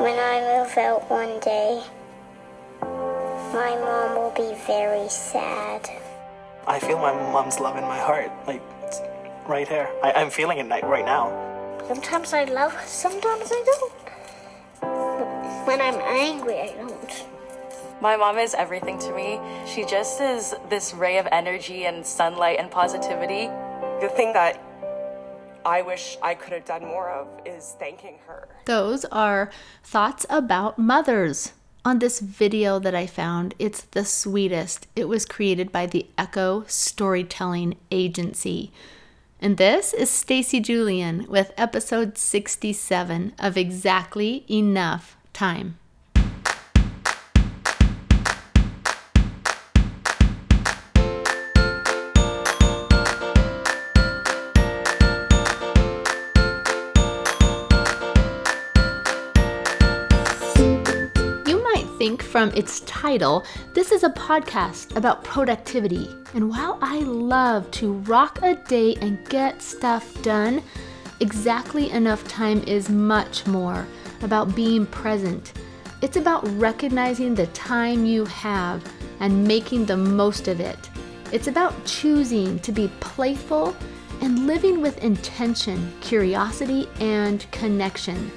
When I move out one day, my mom will be very sad. I feel my mom's love in my heart, like it's right here. I, I'm feeling it like, right now. Sometimes I love her, sometimes I don't. When I'm angry, I don't. My mom is everything to me. She just is this ray of energy and sunlight and positivity. The thing that I wish I could have done more of is thanking her. Those are thoughts about mothers. On this video that I found, it's the sweetest. It was created by the Echo Storytelling Agency. And this is Stacy Julian with episode 67 of Exactly Enough Time. Think from its title, this is a podcast about productivity. And while I love to rock a day and get stuff done, exactly enough time is much more about being present. It's about recognizing the time you have and making the most of it. It's about choosing to be playful and living with intention, curiosity, and connection.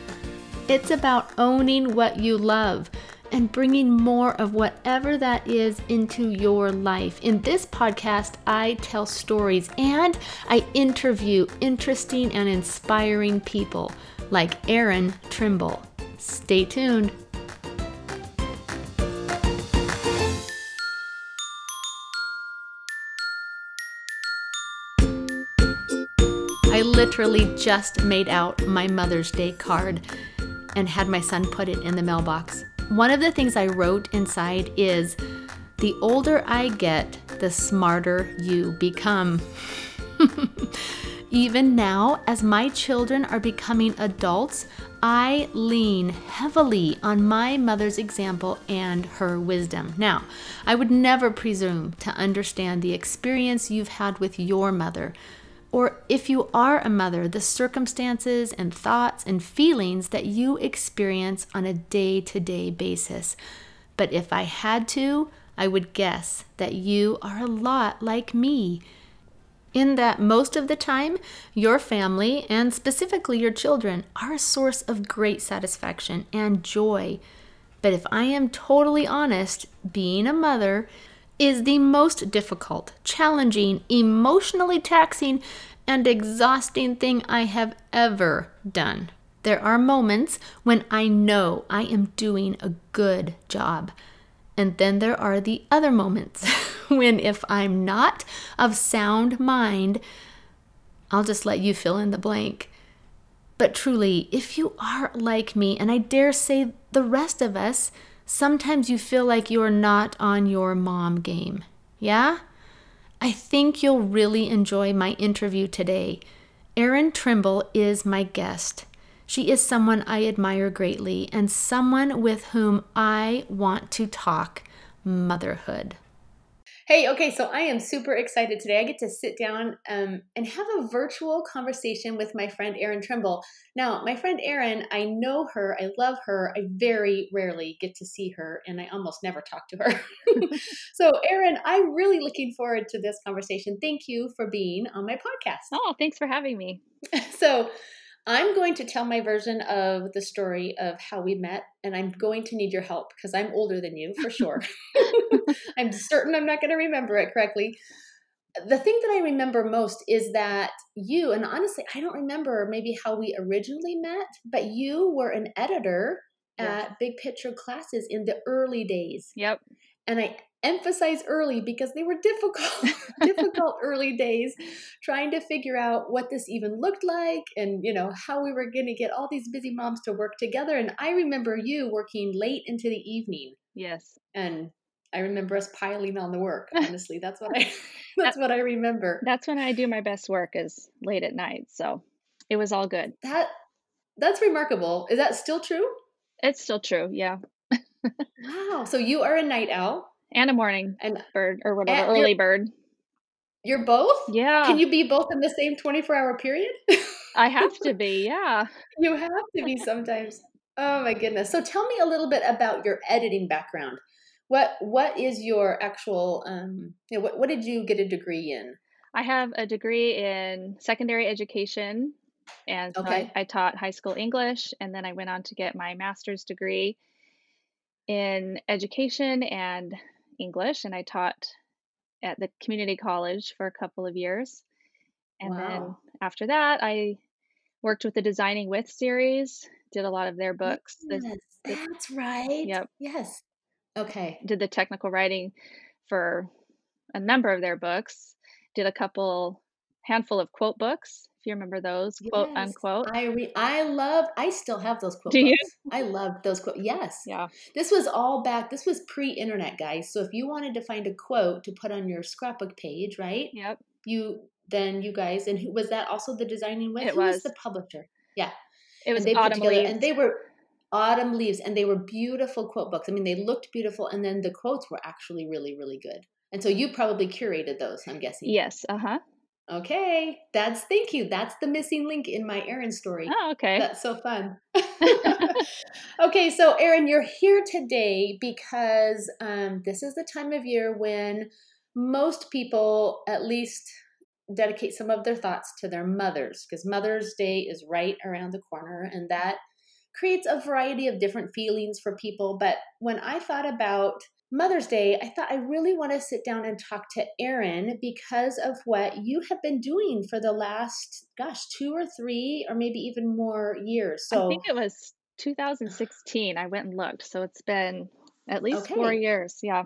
It's about owning what you love and bringing more of whatever that is into your life. In this podcast, I tell stories and I interview interesting and inspiring people like Erin Trimble. Stay tuned. I literally just made out my Mother's Day card and had my son put it in the mailbox. One of the things I wrote inside is the older I get, the smarter you become. Even now, as my children are becoming adults, I lean heavily on my mother's example and her wisdom. Now, I would never presume to understand the experience you've had with your mother, or if you are a mother, the circumstances and thoughts and feelings that you experience on a day to day basis. But if I had to, I would guess that you are a lot like me. In that most of the time, your family, and specifically your children, are a source of great satisfaction and joy. But if I am totally honest, being a mother is the most difficult, challenging, emotionally taxing, and exhausting thing I have ever done. There are moments when I know I am doing a good job. And then there are the other moments when, if I'm not of sound mind, I'll just let you fill in the blank. But truly, if you are like me, and I dare say the rest of us, sometimes you feel like you're not on your mom game. Yeah? I think you'll really enjoy my interview today. Erin Trimble is my guest. She is someone I admire greatly and someone with whom I want to talk motherhood. Hey, okay, so I am super excited today. I get to sit down um, and have a virtual conversation with my friend Erin Trimble. Now, my friend Erin, I know her, I love her. I very rarely get to see her, and I almost never talk to her. so, Erin, I'm really looking forward to this conversation. Thank you for being on my podcast. Oh, thanks for having me. so, I'm going to tell my version of the story of how we met, and I'm going to need your help because I'm older than you for sure. I'm certain I'm not going to remember it correctly. The thing that I remember most is that you, and honestly, I don't remember maybe how we originally met, but you were an editor at Big Picture classes in the early days. Yep. And I emphasize early because they were difficult difficult early days trying to figure out what this even looked like and you know how we were going to get all these busy moms to work together and i remember you working late into the evening Yes. and i remember us piling on the work honestly that's what i that's what i remember That's when I do my best work is late at night. So it was all good. that that's remarkable is that still true It's still true. Yeah. wow so you are a night owl And a morning and bird or whatever, early bird. you're both Yeah. can you be both in the same 24 hour period I have to be. Yeah. you have to be sometimes Oh my goodness. So tell me a little bit about your editing background. What what is your actual um you know, what what did you get a degree in? I have a degree in secondary education, and so Okay. I, I taught high school English, and then I went on to get my master's degree in education and English, and I taught at the community college for a couple of years. And then after that, I worked with the Designing With series, did a lot of their oh, books. The, the, that's right. yep, Yes. Okay. did the technical writing for a number of their books, did a couple handful of quote books, you remember those, quote unquote. I re- I love I still have those quote Do you? I love those quote. Yes. Yeah. This was all back. This was pre-internet, guys. So if you wanted to find a quote to put on your scrapbook page, right? Yep. You then you guys and who was that also the designing with? It Who was was. the publisher? Yeah. It was and they put together Leaves. and they were autumn leaves and they were beautiful quote books. I mean, they looked beautiful and then the quotes were actually really really good. And so you probably curated those, I'm guessing. Yes. Uh huh. Okay, that's thank you. That's the missing link in my Erin story. Oh, okay. That's so fun. okay, so Erin, you're here today because um, this is the time of year when most people, at least, dedicate some of their thoughts to their mothers because Mother's Day is right around the corner, and that creates a variety of different feelings for people. But when I thought about Mother's Day, I thought I really want to sit down and talk to Erin because of what you have been doing for the last, gosh, two or three or maybe even more years. So I think it was 2016. I went and looked. So it's been at least four years. Yeah.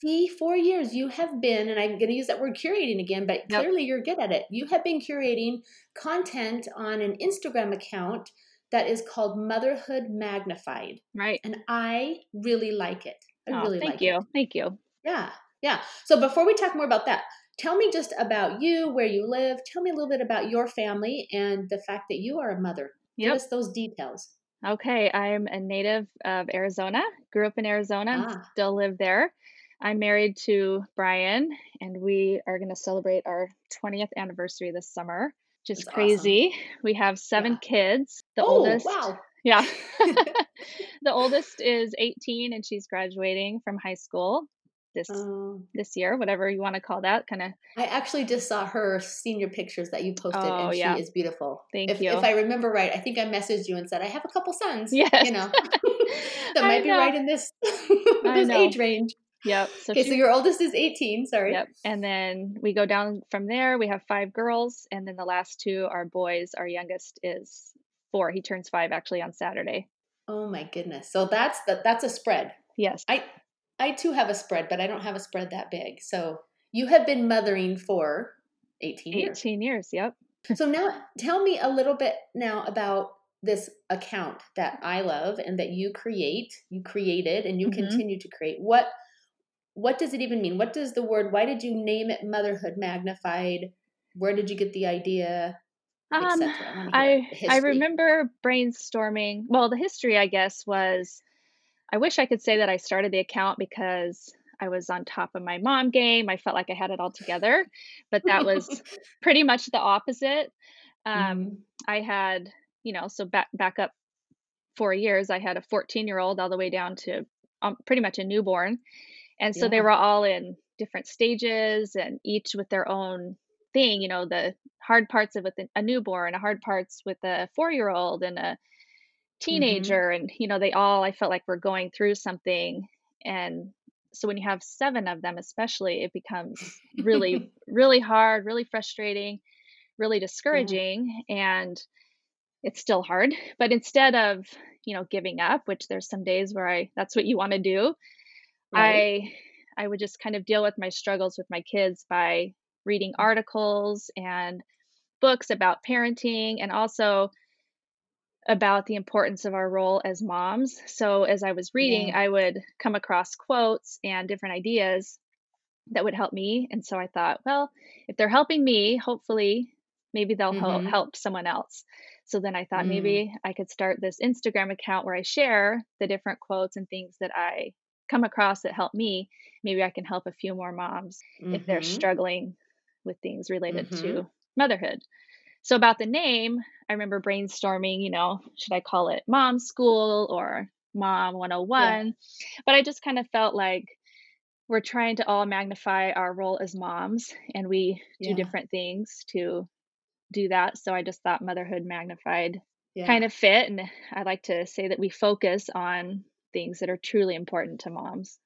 See, four years you have been, and I'm going to use that word curating again, but Yep. clearly you're good at it. You have been curating content on an Instagram account that is called Motherhood Magnified. Right. And I really like it. I Oh, really thank like you. it. Thank you. Yeah, yeah. So before we talk more about that, tell me just about you, where you live. Tell me a little bit about your family and the fact that you are a mother. Give us those details. Okay. I'm a native of Arizona, grew up in Arizona Ah, still live there. I'm married to Brian, and we are going to celebrate our 20th anniversary this summer. Just that's awesome. crazy. We have seven Yeah. kids. The Oh, oldest, wow. Yeah. the oldest is 18 and she's graduating from high school this Um, this year, whatever you want to call that. Kind of I actually just saw her senior pictures that you posted, Oh, and yeah. she is beautiful. Thank if, you. If I remember right, I think I messaged you and said I have a couple sons. Yes. You know, that might be right in this this age range. Yep. So Okay, she, so your oldest is 18. Sorry. Yep. And then we go down from there. We have five girls, and then the last two are boys. Our youngest is four. He turns five actually on Saturday. Oh my goodness. So that's the, that's a spread. Yes. I I too have a spread, but I don't have a spread that big. So you have been mothering for 18 years. 18 years. Yep. so now tell me a little bit now about this account that I love and that you create, you created and you Mhm. continue to create. What what does it even mean? What does the word why did you name it motherhood magnified? Where did you get the idea? Um. I I remember brainstorming. Well, the history, I guess, was I wish I could say that I started the account because I was on top of my mom game. I felt like I had it all together, but that was pretty much the opposite. Um, Mhm. I had, you know, so back back up four years, I had a 14 year old all the way down to um, pretty much a newborn, and so they were all in different stages and each with their own thing. You know, the hard parts of with a newborn, a hard parts with a four year old, and a Mm-hmm. teenager, and you know, they all I felt like were going through something, and so when you have seven of them, especially, it becomes really, really hard, really frustrating, really discouraging, and it's still hard. But instead of you know giving up, which there's some days where I that's what you want to do, Right. I I would just kind of deal with my struggles with my kids by reading articles and books about parenting and also about the importance of our role as moms. So as I was reading, Yeah. I would come across quotes and different ideas that would help me. And so I thought, well, if they're helping me, hopefully maybe they'll hel- Mhm. help someone else. So then I thought Mm. maybe I could start this Instagram account where I share the different quotes and things that I come across that help me. Maybe I can help a few more moms if they're Mhm. struggling with things related Mhm. to motherhood. So about the name, I remember brainstorming, you know, should I call it Mom School or Mom 101? But I just kind of felt like we're trying to all magnify our role as moms and we do Yeah. different things to do that. So I just thought motherhood magnified Yeah. kind of fit. And I like to say that we focus on things that are truly important to moms.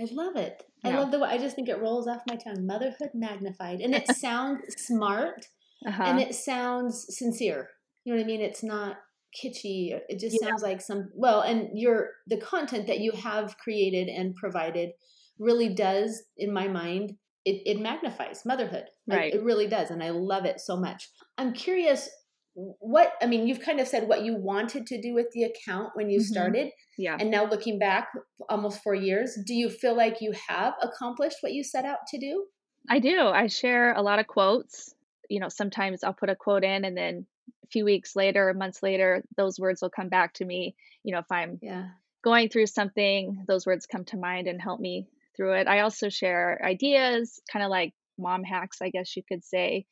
I love it. I love the way I just think it rolls off my tongue. Motherhood magnified. And it sounds smart Uh-huh. and it sounds sincere. You know what I mean? It's not kitschy. It just Yeah. sounds like some well, and your the content that you have created and provided really does, in my mind, it, it magnifies motherhood. Like, Right. it really does. And I love it so much. I'm curious what I mean, you've kind of said what you wanted to do with the account when you Mhm. started. yeah. And now looking back almost four years, do you feel like you have accomplished what you set out to do? I do. I share a lot of quotes. You know, sometimes I'll put a quote in and then a few weeks later, months later, those words will come back to me. You know, if I'm Yeah. going through something, those words come to mind and help me through it. I also share ideas, kind of like mom hacks, I guess you could say.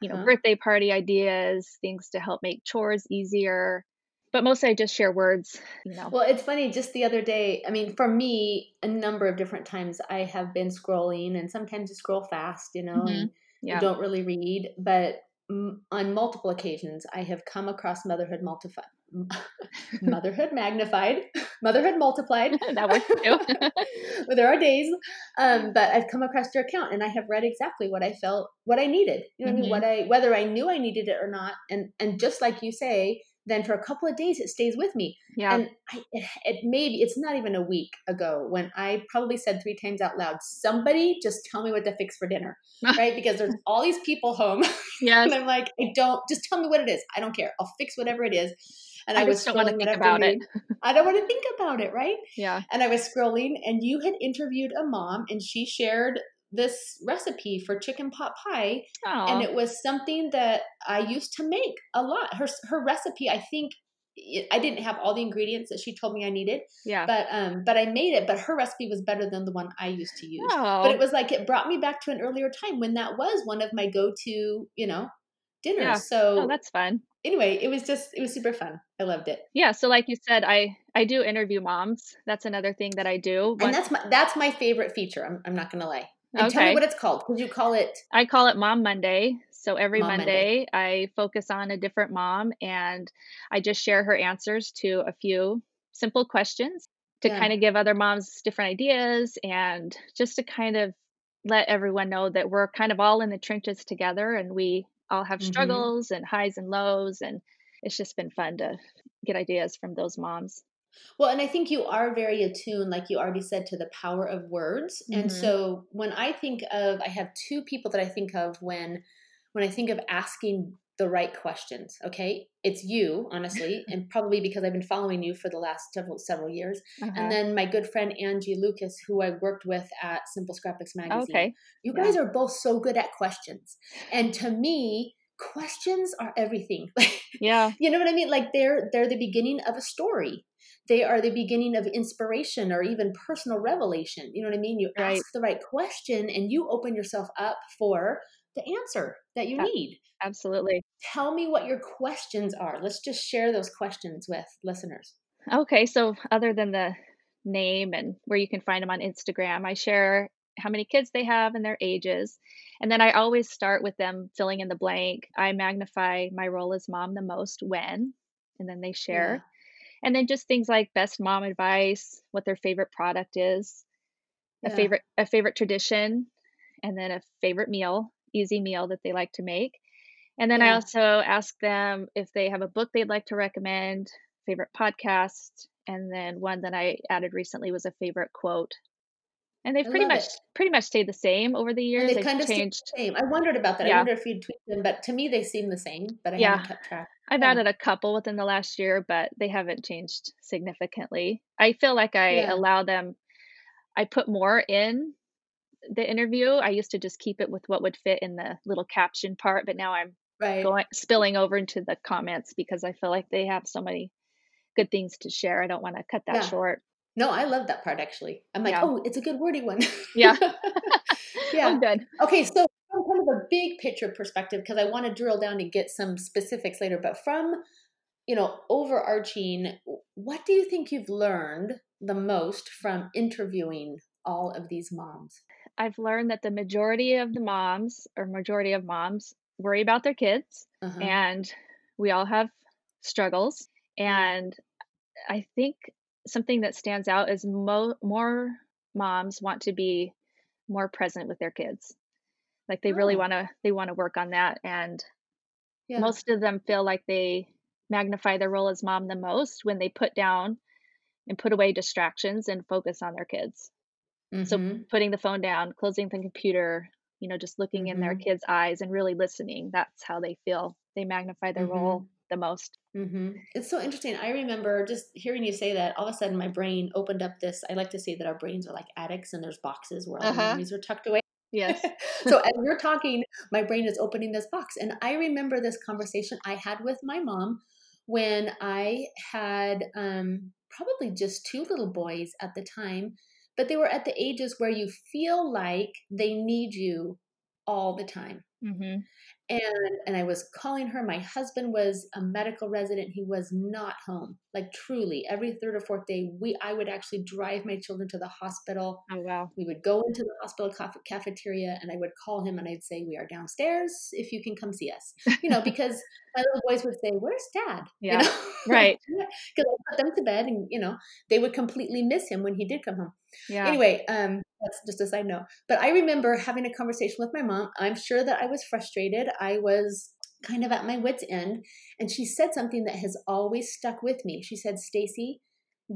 You know, Uh-huh. birthday party ideas, things to help make chores easier. But mostly I just share words, you know. Well, it's funny. Just the other day, I mean, for me, a number of different times I have been scrolling, and sometimes you scroll fast, you know, and yeah. you don't really read. But mm, on multiple occasions, I have come across motherhood multiplied, motherhood magnified, motherhood multiplied. that works too. there are days, um, but I've come across your account and I have read exactly what I felt, what I needed. You know, what I mean, what I whether I knew I needed it or not, and and just like you say, then for a couple of days it stays with me. yeah. And I, it, it maybe it's not even a week ago when I probably said three times out loud, "Somebody just tell me what to fix for dinner," right? Because there's all these people home, yes. and I'm like, I don't just tell me what it is. I don't care. I'll fix whatever it is. And I I, was just don't wanna scrolling think about it. I don't want to think about it, right? Yeah. And I was scrolling, and you had interviewed a mom, and she shared this recipe for chicken pot pie, Oh. and it was something that I used to make a lot. Her her recipe, I think, I didn't have all the ingredients that she told me I needed, yeah. but um, but I made it. But her recipe was better than the one I used to use. oh. But it was like it brought me back to an earlier time when that was one of my go to, you know, dinners. Yeah. Oh, so oh, that's fun. anyway, it was just it was super fun. I loved it. Yeah, so like you said, I I do interview moms. That's another thing that I do. And that's my that's my favorite feature. I'm, I'm not gonna lie. And tell me what it's called. Could you call it? I call it Mom Monday. So every Mom Monday, I focus on a different mom and I just share her answers to a few simple questions to Yeah. kind of give other moms different ideas and just to kind of let everyone know that we're kind of all in the trenches together and we all have Mhm. struggles and highs and lows and it's just been fun to get ideas from those moms. Well, and I think you are very attuned, like you already said, to the power of words. And Mhm. so when I think of, I have two people that I think of when when I think of asking the right questions. Okay, it's you, honestly, and probably because I've been following you for the last several several years, Uh-huh. and then my good friend Angie Lucas, who I worked with at Simple Scrapbooks magazine. okay. You Yeah. guys are both so good at questions, and to me, questions are everything. Yeah. you know what I mean? Like they're they're the beginning of a story. They are the beginning of inspiration or even personal revelation. You know what I mean? You Right. ask the right question and you open yourself up for the answer that you Yeah. need. Absolutely. Tell me what your questions are. Let's just share those questions with listeners. Okay, so other than the name and where you can find them on Instagram, I share how many kids they have and their ages. And then I always start with them filling in the blank. I magnify my role as mom the most when, and then they share. And then just things like best mom advice, what their favorite product is, a favorite a favorite tradition, and then a favorite meal, easy meal that they like to make. And then I also ask them if they have a book they'd like to recommend, favorite podcast, and then one that I added recently was a favorite quote. And they've I pretty much it. pretty much stayed the same over the years. they kind of changed. the same. I wondered about that. I wonder if you'd tweak them, but to me they seem the same, but I Yeah. haven't kept track. I've Yeah. added a couple within the last year, but they haven't changed significantly. I feel like I Yeah. allow them, I put more in the interview. I used to just keep it with what would fit in the little caption part, but now I'm Right. going spilling over into the comments because I feel like they have so many good things to share. I don't want to cut that Yeah. short. No, I love that part actually. I'm like, Yeah. oh, it's a good wordy one. Yeah. yeah. Oh, good. Okay, so from kind of a big picture perspective because I want to drill down and get some specifics later, but from you know, overarching, what do you think you've learned the most from interviewing all of these moms? I've learned that the majority of the moms or majority of moms worry about their kids Uh-huh. and we all have struggles and I think something that stands out is mo- more moms want to be more present with their kids. Like they really Oh. want to they want to work on that and yeah. most of them feel like they magnify their role as mom the most when they put down and put away distractions and focus on their kids. So Mhm. putting the phone down, closing the computer, you know, just looking in their Mhm. kids' eyes and really listening. That's how they feel. They magnify their role the most. hmm It's so interesting. I remember just hearing you say that. All of a sudden, my brain opened up this. I like to say that our brains are like attics, and there's boxes where all the Uh-huh. memories are tucked away. Yes. so as we're talking, my brain is opening this box, and I remember this conversation I had with my mom when I had um, probably just two little boys at the time, but they were at the ages where you feel like they need you all the time. Hmm and and I was calling her. My husband was a medical resident. He was not home. Like truly, every third or fourth day, we I would actually drive my children to the hospital. Oh wow. We would go into the hospital cafeteria, and I would call him, and I'd say, "We are downstairs. If you can come see us," you know, because my little boys would say, "Where's Dad?" Yeah, you know? right. Because I put them to bed, and you know, they would completely miss him when he did come home. Yeah. Anyway, um, that's just a side note. But I remember having a conversation with my mom. I'm sure that I was frustrated. I was kind of at my wits' end, and she said something that has always stuck with me. She said, "Stacy,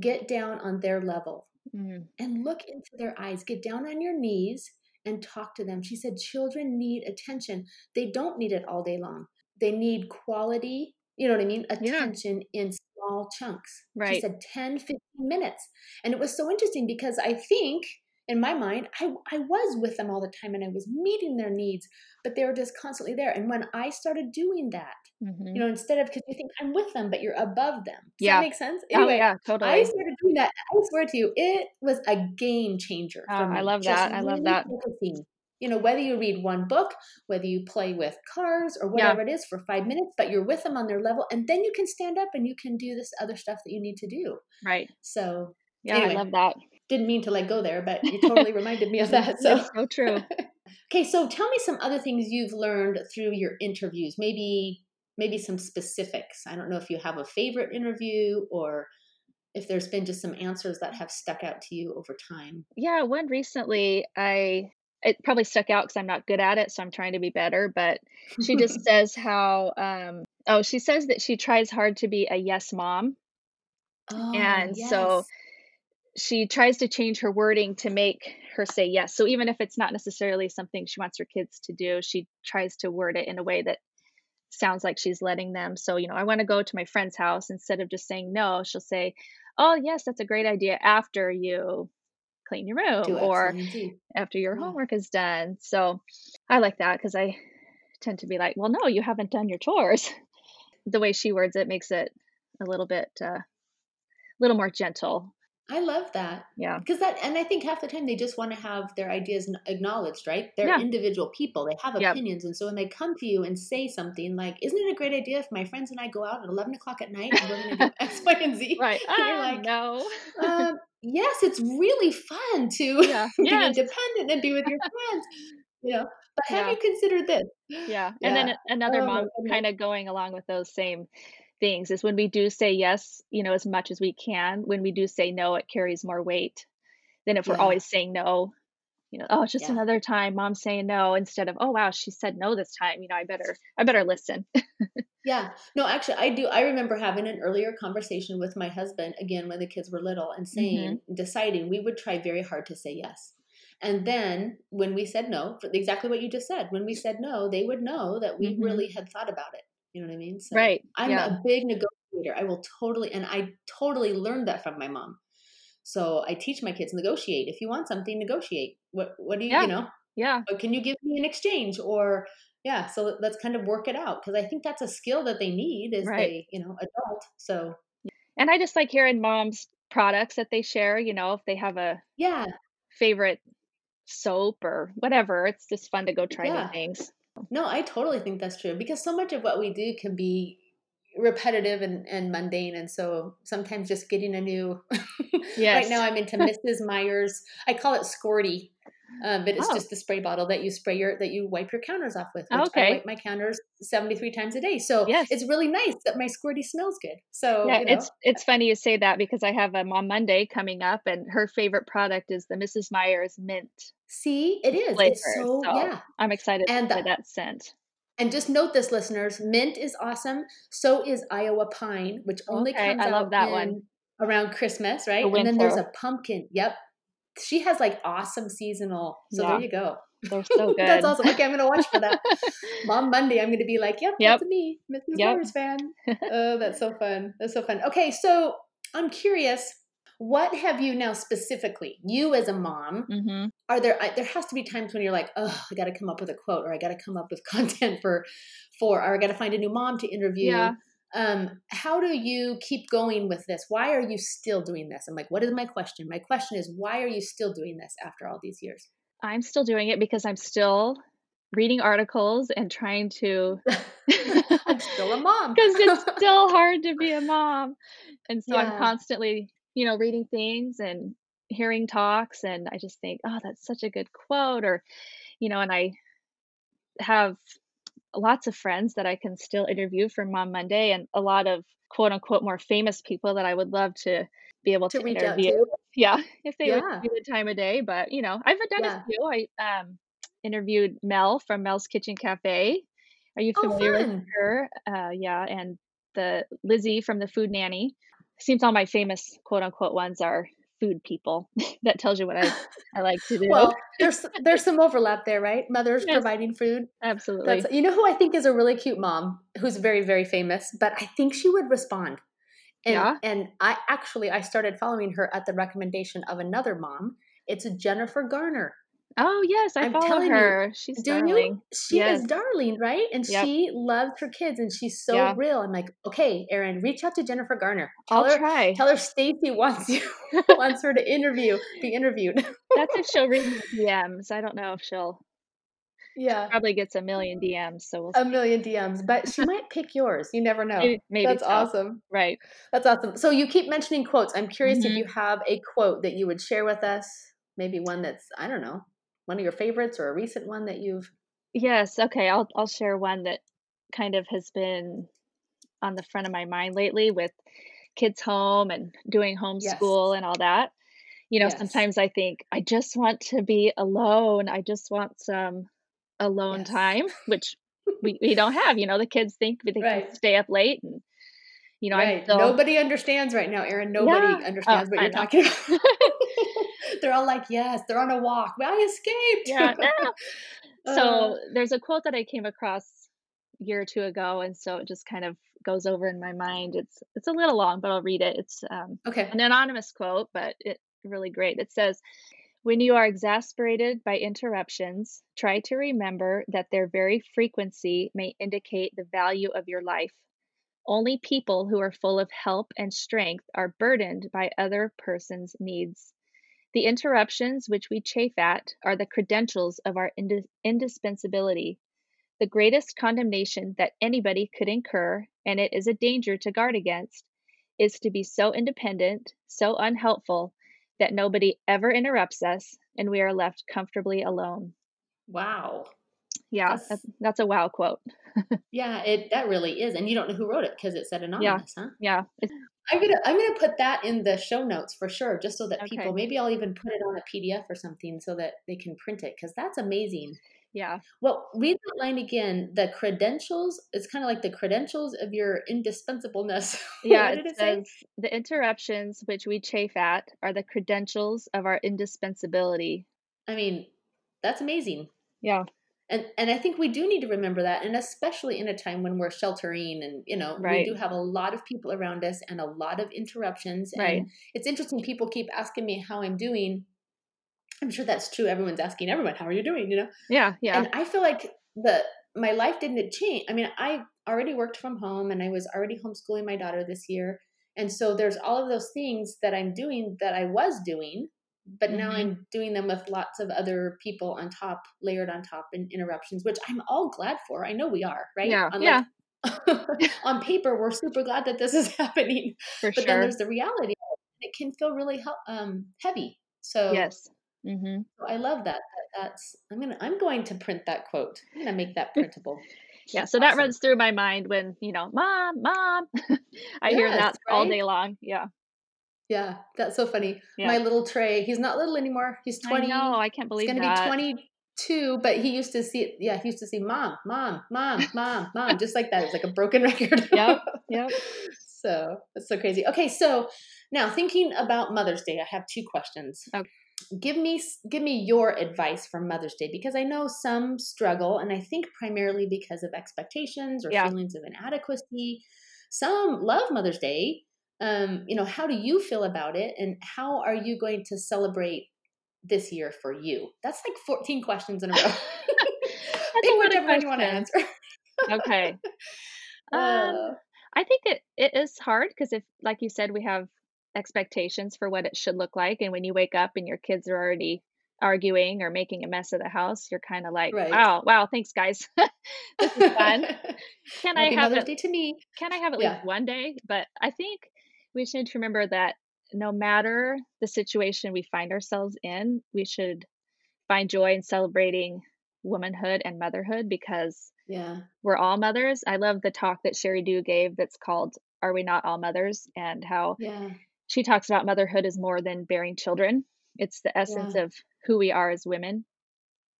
get down on their level Mhm. and look into their eyes. Get down on your knees and talk to them." She said, "Children need attention. They don't need it all day long. They need quality." You know what I mean? Yeah. Attention in small chunks. Right. She said 10, 15 minutes. And it was so interesting because I think in my mind, I, I was with them all the time and I was meeting their needs, but they were just constantly there. And when I started doing that, Mhm. you know, instead of because you think I'm with them, but you're above them. Does Yeah. that make sense? Oh Anyway, yeah, I totally. started doing that. I swear to you, it was a game changer. Oh. I love Just that. I love really that. focusing. You know, whether you read one book, whether you play with cars or Yeah. whatever it is for five minutes, but you're with them on their level, and then you can stand up and you can do this other stuff that you need to do. Right. So Yeah, Anyway. I love that. Didn't mean to like go there, but you totally reminded me of that. So so true. okay, so tell me some other things you've learned through your interviews. Maybe maybe some specifics. I don't know if you have a favorite interview or if there's been just some answers that have stuck out to you over time. Yeah, one recently I it probably stuck out because I'm not good at it, so I'm trying to be better. But she just says how um oh she says that she tries hard to be a yes mom, Oh, and so yes. She tries to change her wording to make her say yes. So even if it's not necessarily something she wants her kids to do, she tries to word it in a way that sounds like she's letting them. So, you know, I want to go to my friend's house instead of just saying no, she'll say, "Oh, yes, that's a great idea after you clean your room or Y, and Z. after your Yeah. homework is done." So, I like that because I tend to be like, "Well, no, you haven't done your chores." The way she words it makes it a little bit uh a little more gentle. I love that. Yeah. Because that, and I think half the time they just want to have their ideas acknowledged, right? They're Yeah. individual people. They have Yep. opinions. And so when they come to you and say something like, Isn't it a great idea if my friends and I go out at 11 o'clock at night and we're going to do X, Y, and Z? Right. And you're Ah, like, no. um, Yes, it's really fun to Yeah. be Yes. independent and be with your friends, you know. But have Yeah. you considered this? Yeah. And then another Oh mom kind of going along with those same things is when we do say yes, you know, as much as we can, when we do say no, it carries more weight than if we're always saying no. You know, oh, it's just Yeah. another time mom's saying no instead of, oh wow, she said no this time. You know, I better I better listen. Yeah. No, actually, I do. I remember having an earlier conversation with my husband, again, when the kids were little, and saying, deciding we would try very hard to say yes. And then when we said no, for exactly what you just said, when we said no, they would know that we Mhm. really had thought about it. You know what I mean? So right. I'm yeah. a big negotiator. I will totally, and I totally learned that from my mom. So I teach my kids negotiate. If you want something, negotiate. What What do you, Yeah. you know? yeah. What can you give me in exchange? Or yeah, so let's kind of work it out because I think that's a skill that they need as Right. they, you know, adult. So And I just like hearing moms products that they share, you know, if they have a yeah, favorite soap or whatever, it's just fun to go try Yeah. new things. No, I totally think that's true because so much of what we do can be repetitive and, and mundane and so sometimes just getting a new Yes. right now i'm into mrs meyer's i call it squirty um, but it's Oh. just the spray bottle that you spray your that you wipe your counters off with which Okay. i wipe my counters 73 times a day so Yes. it's really nice that my squirty smells good so yeah, you know, it's it's funny you say that because I have a Mom Monday coming up, and her favorite product is the Mrs. Meyer's mint see it is flavor. it's so, yeah I'm excited And for the- that scent. And just note this, listeners: mint is awesome. So is Iowa pine, which only Okay, comes I love out that in- one. around Christmas, right? And then there's a pumpkin. Yep, she has like awesome seasonal. So Yeah. there you go. They're so good. That's awesome. Okay, I'm gonna watch for that. Mom Monday, I'm gonna be like, yep, Yep. that's me, Mrs. Yep. Fan. oh, that's so fun. That's so fun. Okay, so I'm curious. What have you now specifically, you as a mom, hmm are there there has to be times when you're like oh i got to come up with a quote or i got to come up with content for for or i got to find a new mom to interview Yeah. Um how do you keep going with this? Why are you still doing this? I'm like what is my question? My question is why are you still doing this after all these years? I'm still doing it because I'm still reading articles and trying to i'm still a mom. Because it's still hard to be a mom. And so Yeah. i'm constantly you know reading things and hearing talks and i just think oh that's such a good quote or you know and i have lots of friends that i can still interview for mom monday and a lot of quote unquote more famous people that i would love to be able to to, interview. to? Yeah if they would Yeah. give me the time of day but you know i've done Yeah. a few. I um interviewed mel from mel's kitchen cafe. Are you Oh, familiar with her? Uh yeah and the lizzie from the food nanny. Seems all my famous quote unquote ones are food people that tells you what i i like to do well there's there's some overlap there right mothers Yes. providing food absolutely That's you know who I think is a really cute mom who's very very famous, but I think she would respond. And Yeah? and I actually I started following her at the recommendation of another mom. It's Jennifer Garner. Oh yes i I'm follow telling you, her she's Do darling you? She Yes. is darling, right? And Yep. she loves her kids and she's so Yeah. real. I'm like, okay, Erin, reach out to Jennifer Garner. Tell i'll her try tell her Stacy wants you wants her to interview, be interviewed. that's if she'll read dms i don't know if she'll yeah. probably gets a million dms so we'll A million DMs, but she might pick yours. You never know. maybe, maybe That's so. awesome. right That's awesome. So you keep mentioning quotes. I'm curious if Mhm. you have a quote that you would share with us. Maybe one that's I don't know, one of your favorites or a recent one that you've. Yes, okay. I'll I'll share one that kind of has been on the front of my mind lately with kids home and doing homeschool and all that. You know, Yes. sometimes I think I just want to be alone. I just want some alone Yes. time, which we, we don't have. You know, the kids think they Right. can stay up late and you know, right. still Nobody understands right now, Erin. Nobody Yeah. understands Oh, what I you're know. talking about. They're all like, "Yes, they're on a walk. Well, I escaped." yeah. no. Uh, So there's a quote that I came across a year or two ago, and so it just kind of goes over in my mind. It's it's a little long, but I'll read it. It's um, okay. an anonymous quote, but it really great. It says, "When you are exasperated by interruptions, try to remember that their very frequency may indicate the value of your life. Only people who are full of help and strength are burdened by other person's needs." The interruptions which we chafe at are the credentials of our indi- indispensability. The greatest condemnation that anybody could incur, and it is a danger to guard against, is to be so independent, so unhelpful, that nobody ever interrupts us and we are left comfortably alone. Wow. Yeah, That's- that's, that's a wow quote. Yeah, it that really is, and you don't know who wrote it because it said anonymous, huh? Yeah, it's, I'm gonna I'm gonna put that in the show notes for sure, just so that Okay. people maybe I'll even put it on a PDF or something so that they can print it because that's amazing. yeah, Well, read that line again. The credentials. It's kind of like the credentials of your indispensableness. yeah. it did it say? says the interruptions which we chafe at are the credentials of our indispensability. I mean, that's amazing. Yeah, And and I think we do need to remember that, and especially in a time when we're sheltering, and you know, Right. we do have a lot of people around us and a lot of interruptions. And Right. it's interesting. People keep asking me how I'm doing. I'm sure that's true. Everyone's asking everyone, "How are you doing?" You know. yeah, yeah. And I feel like the my life didn't change. I mean, I already worked from home and I was already homeschooling my daughter this year. And so there's all of those things that I'm doing that I was doing but now Mhm. I'm doing them with lots of other people on top, layered on top, and interruptions, which I'm all glad for. I know we are, right? Yeah, On, yeah. on paper, we're super glad that this is happening, For but then there's the reality. it. It can feel really hel- um, heavy. So Yes. hmm so I love that. that. That's I'm gonna I'm going to print that quote. I'm gonna make that printable. Yeah. So that runs through my mind when, you know, mom, mom. I hear Yes, that all day long. Yeah. Yeah, that's so funny. Yeah. My little Trey, he's not little anymore. He's 20. I know. I can't believe He's gonna that. be 22, but he used to see it. Yeah, he used to see mom, mom, mom, mom, mom, just like that. It's like a broken record. Yep. Yep. so that's so crazy. Okay, so now thinking about Mother's Day, I have two questions. Okay. Give me give me your advice for Mother's Day because I know some struggle, and I think primarily because of expectations or Yeah. feelings of inadequacy. Some love Mother's Day. Um, you know, how do you feel about it, and how are you going to celebrate this year for you? That's like 14 questions in a row. Pick a whichever one you want to answer. Okay. Um, Uh, I think it, it is hard because if, like you said, we have expectations for what it should look like. And when you wake up and your kids are already arguing or making a mess of the house, you're kind of like, Right. wow, wow, thanks, guys. this is fun. Can I have Mother's it? Day to me? Can I have at Yeah. least one day? But I think we should remember that no matter the situation we find ourselves in, we should find joy in celebrating womanhood and motherhood because Yeah. we're all mothers. I love the talk that Sheri Dew gave that's called Are We Not All Mothers? and how Yeah. she talks about motherhood is more than bearing children. It's the essence Yeah. of who we are as women.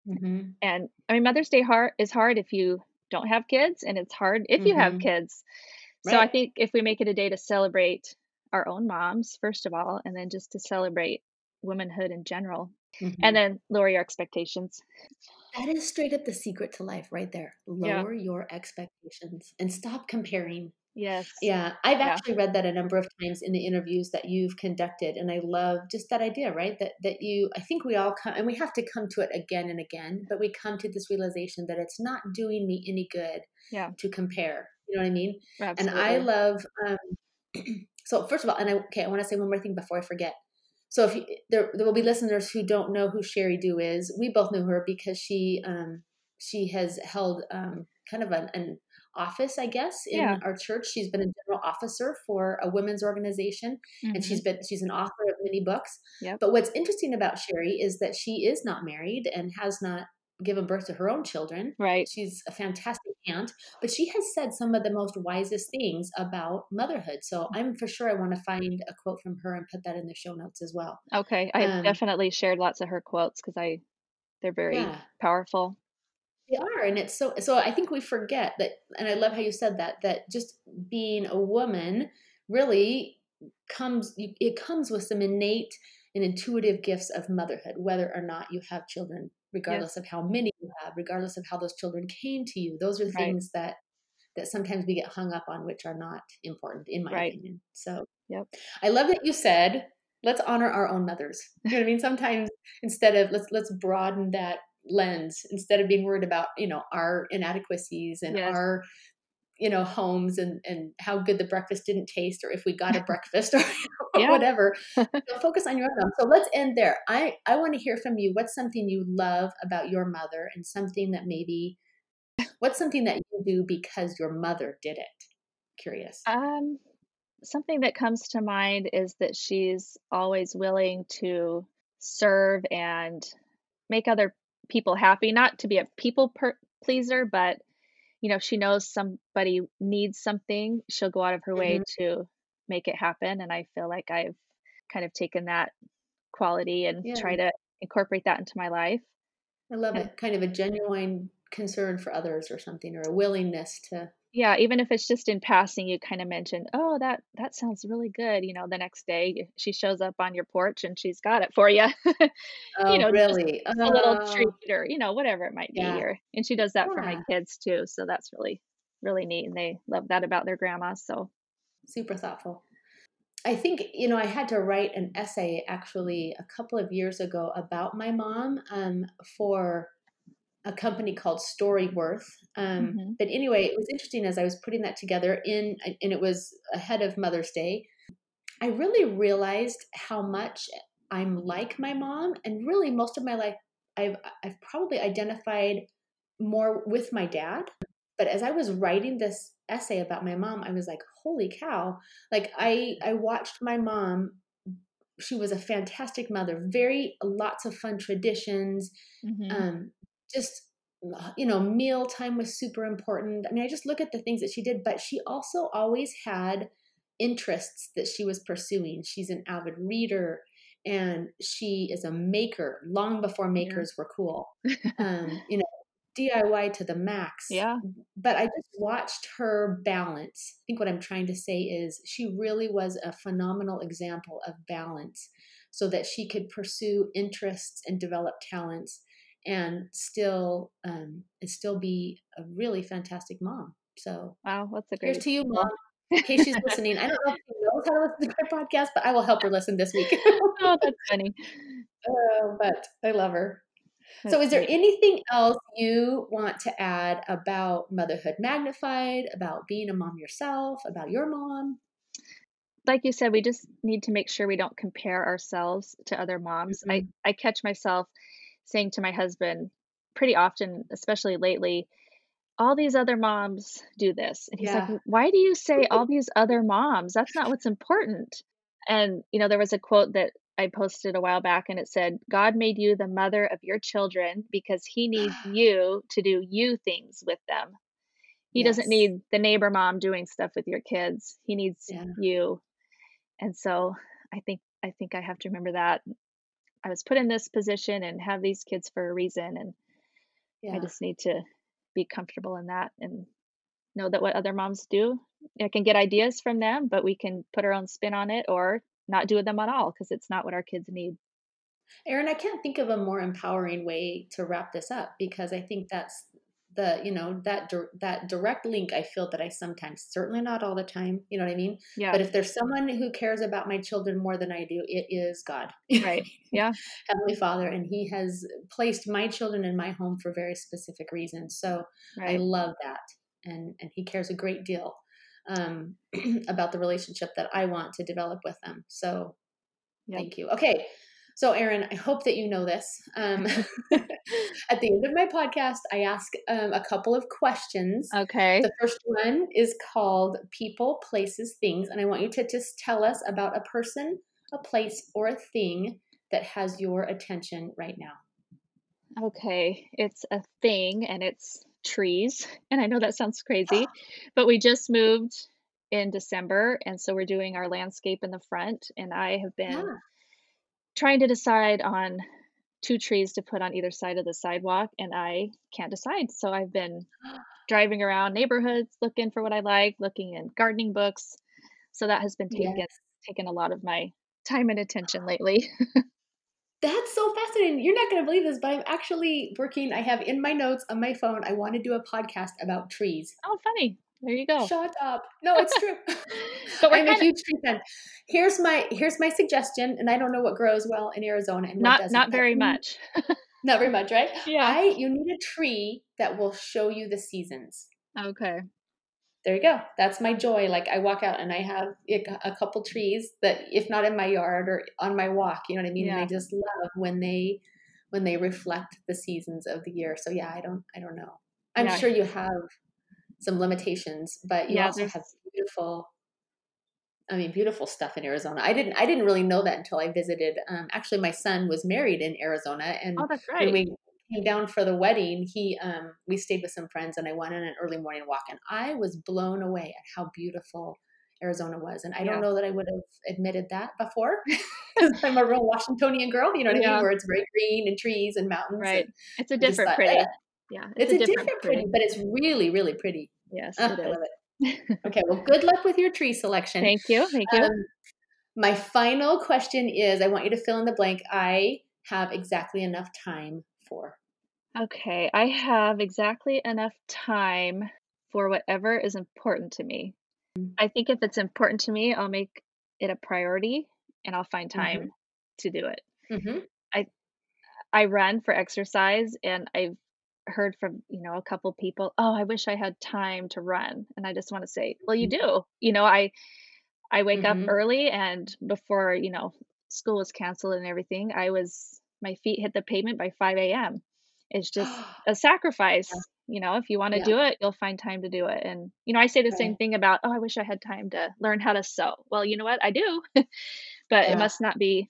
hmm And I mean, Mother's Day hard is hard if you don't have kids, and it's hard if you have Mhm. kids. So I think if we make it a day to celebrate our own moms, first of all, and then just to celebrate womanhood in general, and then lower your expectations. that is straight up the secret to life right there. Yeah. Lower your expectations and stop comparing. Yes. Yeah, I've Yeah. actually read that a number of times in the interviews that you've conducted, and I love just that idea, right? That that you, I think we all come, and we have to come to it again and again, but we come to this realization that it's not doing me any good Yeah. to compare. You know what I mean? Absolutely. And I love. Um, so first of all, and I okay, I want to say one more thing before I forget. So if you, there, there will be listeners who don't know who Sheri Dew is, we both know her because she um, she has held um, kind of an, an office, I guess, in Yeah. our church. She's been a general officer for a women's organization, and Mhm. she's been she's an author of many books. Yep. But what's interesting about Sheri is that she is not married and has not given birth to her own children. right. She's a fantastic aunt, but she has said some of the most wisest things about motherhood. So I'm for sure I want to find a quote from her and put that in the show notes as well. Okay. I Um, definitely shared lots of her quotes because I they're very Yeah. powerful. They are, and it's so. So I think we forget that, and I love how you said that. That just being a woman really comes. It comes with some innate and intuitive gifts of motherhood, whether or not you have children, regardless of how many you have, regardless of how those children came to you. Those are Right. things that that sometimes we get hung up on, which are not important, in my Right. opinion. So, Yep. I love that you said, "Let's honor our own mothers." You know what I mean? Sometimes instead of let's let's broaden that lens instead of being worried about you know our inadequacies and Yes. our you know homes and and how good the breakfast didn't taste or if we got a breakfast or, Yeah. whatever so focus on your own mom. so let's end there i i want to hear from you what's something you love about your mother and something that maybe what's something that you do because your mother did it curious Um, something that comes to mind is that she's always willing to serve and make other people happy, not to be a people per- pleaser, but you know, if she knows somebody needs something, she'll go out of her way mm-hmm. to make it happen. And I feel like I've kind of taken that quality and Yeah. try to incorporate that into my life. i love And- it kind of a genuine concern for others or something or a willingness to Yeah, even if it's just in passing, you kind of mentioned, "Oh, that that sounds really good." You know, the next day she shows up on your porch and she's got it for you. oh you know, just really a little Oh, treat or you know whatever it might be. Yeah. Or and she does that for my Yeah. kids too, so that's really really neat, and they love that about their grandma. So super thoughtful. I think, you know, I had to write an essay actually a couple of years ago about my mom um, for a company called Storyworth. Um, Mhm. But anyway, it was interesting as I was putting that together in, and it was ahead of Mother's Day. I really realized how much I'm like my mom, and really most of my life, I've I've probably identified more with my dad. But as I was writing this essay about my mom, I was like, holy cow! Like I I watched my mom. She was a fantastic mother. Very lots of fun traditions. Mhm. Um, just you know, meal time was super important. I mean, I just look at the things that she did, but she also always had interests that she was pursuing. She's an avid reader and she is a maker long before makers were cool. Um, you know, DIY to the max. yeah. But I just watched her balance. I think what I'm trying to say is she really was a phenomenal example of balance so that she could pursue interests and develop talents and still um, and still be a really fantastic mom. So Wow, that's a here's to you, mom. In case she's listening, I don't know if she knows how to listen to my podcast, but I will help her listen this week. oh, that's funny. Uh, but I love her. That's So, is there great. anything else you want to add about motherhood magnified, about being a mom yourself, about your mom? like you said, we just need to make sure we don't compare ourselves to other moms. I, Mhm. I catch myself saying to my husband pretty often, especially lately, all these other moms do this. And he's Yeah. like, why do you say all these other moms? That's not what's important. And, you know, there was a quote that I posted a while back and it said, God made you the mother of your children because he needs you to do you things with them. He doesn't need the neighbor mom doing stuff with your kids. He needs Yeah. you. And so I think I think I have to remember that I was put in this position and have these kids for a reason and I just need to be comfortable in that and know that what other moms do, I can get ideas from them, but we can put our own spin on it or not do them at all because it's not what our kids need. Erin, I can't think of a more empowering way to wrap this up because I think that's the you know that that direct link I feel that I sometimes certainly not all the time you know what I mean Yeah. but if there's someone who cares about my children more than I do it is God Right. Yeah. Heavenly Father and he has placed my children in my home for very specific reasons so I love that and and he cares a great deal um, about the relationship that I want to develop with them so Yep. Thank you. Okay. So, Erin, I hope that you know this. Um, at the end of my podcast, I ask um, a couple of questions. Okay. The first one is called People, Places, Things. And I want you to just tell us about a person, a place, or a thing that has your attention right now. Okay, it's a thing and it's trees. And I know that sounds crazy, but we just moved in December and so we're doing our landscape in the front and I have been Yeah. Trying to decide on two trees to put on either side of the sidewalk and I can't decide. So I've been driving around neighborhoods looking for what I like, looking in gardening books. So that has been taken Yes. taken a lot of my time and attention lately. That's so fascinating. You're not going to believe this, but I'm actually working. I have in my notes on my phone, I want to do a podcast about trees. oh, funny. There you go. Shut up. No, it's true. But I'm a huge tree fan. Here's my here's my suggestion, and I don't know what grows well in Arizona and what Not doesn't. not very mm, much. Not very much, right? Yeah. I you need a tree that will show you the seasons. Okay. There you go. That's my joy. Like I walk out and I have a couple trees that, if not in my yard or on my walk, you know what I mean. And I just love when they when they reflect the seasons of the year. So yeah, I don't I don't know. I'm Yeah. sure you have some limitations, but you Yeah, also have beautiful. I mean, beautiful stuff in Arizona. I didn't I didn't really know that until I visited. Um, actually, my son was married in Arizona, and Oh, that's when we came down for the wedding, he um we stayed with some friends and I went on an early morning walk and I was blown away at how beautiful Arizona was. And I Yeah. don't know that I would have admitted that before I'm a real Washingtonian girl, you know what I mean? Where it's very green and trees and mountains. Right. and It's a different thought, pretty. Yeah. It's, a different, pretty, but it's really, really pretty. Yes, it I love it. Okay, well, good luck with your tree selection. Thank you. Thank you. Um, my final question is I want you to fill in the blank. I have exactly enough time for. Okay, I have exactly enough time for whatever is important to me. I think if it's important to me, I'll make it a priority and I'll find time to do it. hmm I run for exercise and I've heard from, you know, a couple people, "Oh, I wish I had time to run." And I just want to say, "Well, you do." You know, I I wake Mhm. up early and before, you know, school was canceled and everything, I was my feet hit the pavement by 5 a.m. It's just a sacrifice. You know, if you want to Yeah. do it, you'll find time to do it. And, you know, I say the same thing about, oh, I wish I had time to learn how to sew. Well, you know what? I do, but Yeah. it must not be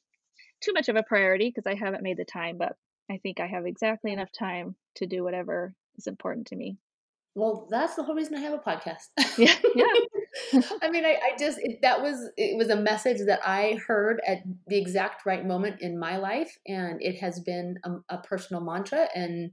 too much of a priority because I haven't made the time. But I think I have exactly enough time to do whatever is important to me. Well, that's the whole reason I have a podcast. Yeah, yeah. I mean, I, I just it, that was it was a message that I heard at the exact right moment in my life, and it has been a, a personal mantra and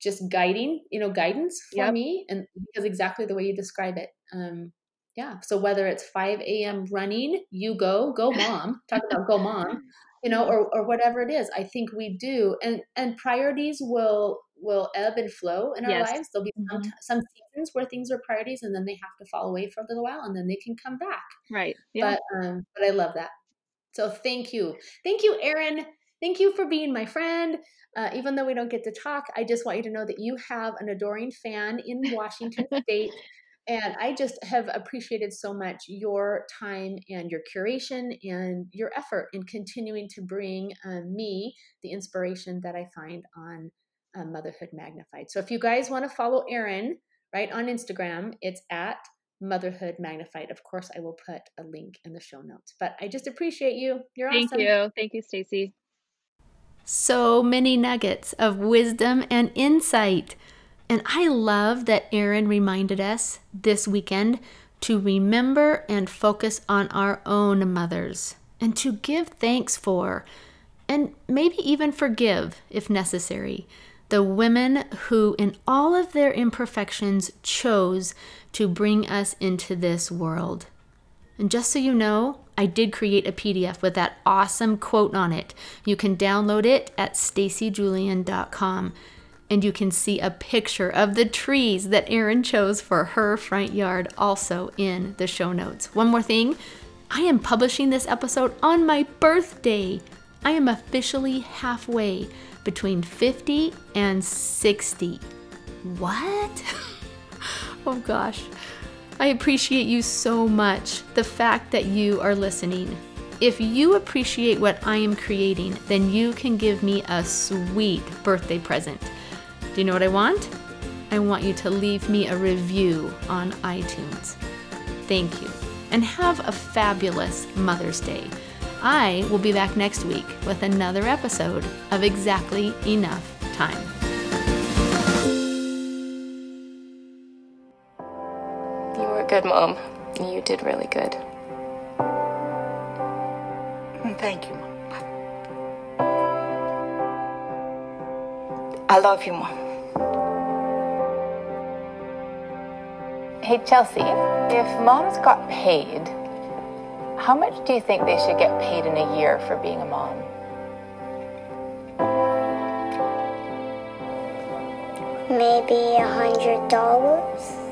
just guiding, you know, guidance for Yep. me, and because exactly the way you describe it. Um, yeah. So whether it's five a.m. running, you go, go mom. Talk about go mom, you know, or or whatever it is. I think we do, and and priorities will will ebb and flow in our Yes. lives. There'll be some, Mhm. some seasons where things are priorities, and then they have to fall away for a little while, and then they can come back. Right. Yeah. But um, but I love that. So thank you, thank you, Erin. Thank you for being my friend. Uh, even though we don't get to talk, I just want you to know that you have an adoring fan in Washington State. And I just have appreciated so much your time and your curation and your effort in continuing to bring um, me the inspiration that I find on uh, Motherhood Magnified. So if you guys want to follow Erin, right, on Instagram, it's at Motherhood Magnified. Of course, I will put a link in the show notes. But I just appreciate you. You're Thank awesome. Thank you. Thank you, Stacy. so many nuggets of wisdom and insight. And I love that Erin reminded us this weekend to remember and focus on our own mothers and to give thanks for, and maybe even forgive if necessary, the women who, in all of their imperfections, chose to bring us into this world. And just so you know, I did create a PDF with that awesome quote on it. You can download it at stacyjulian.com and you can see a picture of the trees that Erin chose for her front yard also in the show notes. One more thing, I am publishing this episode on my birthday. I am officially halfway between 50 and 60. What? oh gosh. I appreciate you so much, the fact that you are listening. If you appreciate what I am creating, then you can give me a sweet birthday present. Do you know what I want? I want you to leave me a review on iTunes. Thank you, and have a fabulous Mother's Day. I will be back next week with another episode of Exactly Enough Time. You were a good mom. You did really good. Thank you, Mom. I love you, Mom. Hey, Chelsea, if moms got paid, how much do you think they should get paid in a year for being a mom? Maybe a hundred dollars.